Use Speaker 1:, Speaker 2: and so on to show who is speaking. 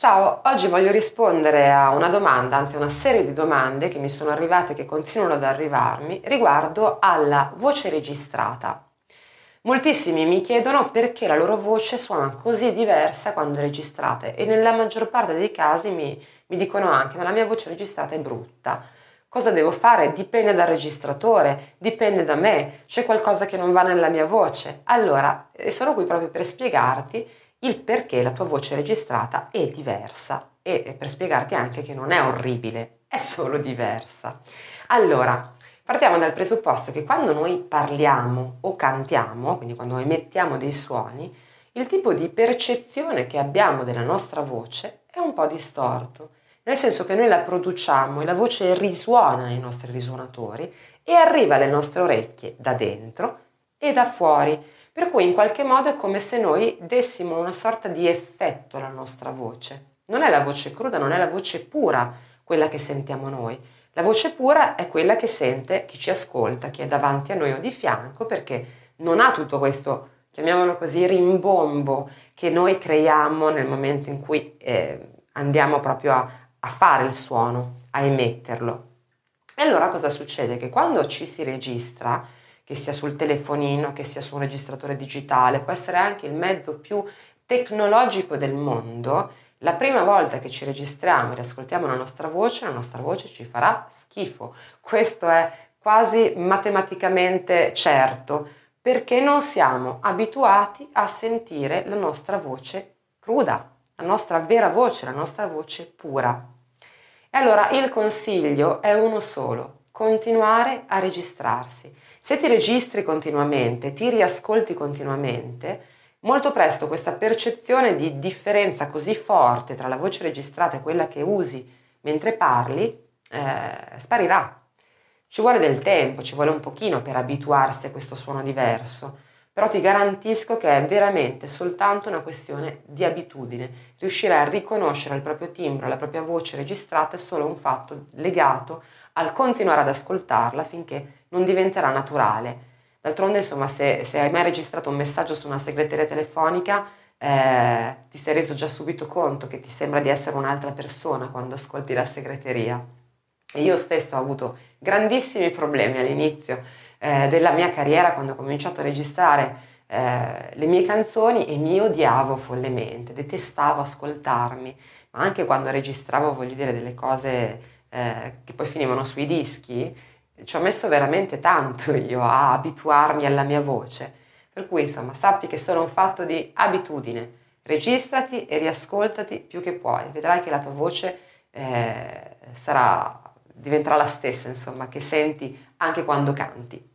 Speaker 1: Ciao, oggi voglio rispondere a una domanda, anzi a una serie di domande che mi sono arrivate e che continuano ad arrivarmi riguardo alla voce registrata. Moltissimi mi chiedono perché la loro voce suona così diversa quando registrate e nella maggior parte dei casi mi, mi dicono anche ma la mia voce registrata è brutta. Cosa devo fare? Dipende dal registratore, dipende da me, c'è qualcosa che non va nella mia voce. Allora, sono qui proprio per spiegarti il perché la tua voce registrata è diversa e per spiegarti anche che non è orribile, è solo diversa. Allora, partiamo dal presupposto che quando noi parliamo o cantiamo, quindi quando emettiamo dei suoni, il tipo di percezione che abbiamo della nostra voce è un po' distorto, nel senso che noi la produciamo e la voce risuona nei nostri risuonatori e arriva alle nostre orecchie da dentro e da fuori per cui in qualche modo è come se noi dessimo una sorta di effetto alla nostra voce. Non è la voce cruda, non è la voce pura quella che sentiamo noi. La voce pura è quella che sente chi ci ascolta, chi è davanti a noi o di fianco, perché non ha tutto questo, chiamiamolo così, rimbombo che noi creiamo nel momento in cui eh, andiamo proprio a, a fare il suono, a emetterlo. E allora cosa succede? Che quando ci si registra, che sia sul telefonino, che sia su un registratore digitale, può essere anche il mezzo più tecnologico del mondo, la prima volta che ci registriamo e riascoltiamo la nostra voce, la nostra voce ci farà schifo. Questo è quasi matematicamente certo, perché non siamo abituati a sentire la nostra voce cruda, la nostra vera voce, la nostra voce pura. E allora il consiglio è uno solo, continuare a registrarsi. Se ti registri continuamente, ti riascolti continuamente, molto presto questa percezione di differenza così forte tra la voce registrata e quella che usi mentre parli eh, sparirà. Ci vuole del tempo, ci vuole un pochino per abituarsi a questo suono diverso, però ti garantisco che è veramente soltanto una questione di abitudine. Riuscire a riconoscere il proprio timbro, la propria voce registrata è solo un fatto legato al continuare ad ascoltarla finché non diventerà naturale. D'altronde, insomma, se, se hai mai registrato un messaggio su una segreteria telefonica, eh, ti sei reso già subito conto che ti sembra di essere un'altra persona quando ascolti la segreteria. E io stesso ho avuto grandissimi problemi all'inizio eh, della mia carriera quando ho cominciato a registrare eh, le mie canzoni e mi odiavo follemente, detestavo ascoltarmi, ma anche quando registravo, voglio dire, delle cose eh, che poi finivano sui dischi, ci ho messo veramente tanto io a abituarmi alla mia voce. Per cui insomma sappi che sono un fatto di abitudine. Registrati e riascoltati più che puoi. Vedrai che la tua voce eh, sarà, diventerà la stessa, insomma, che senti anche quando canti.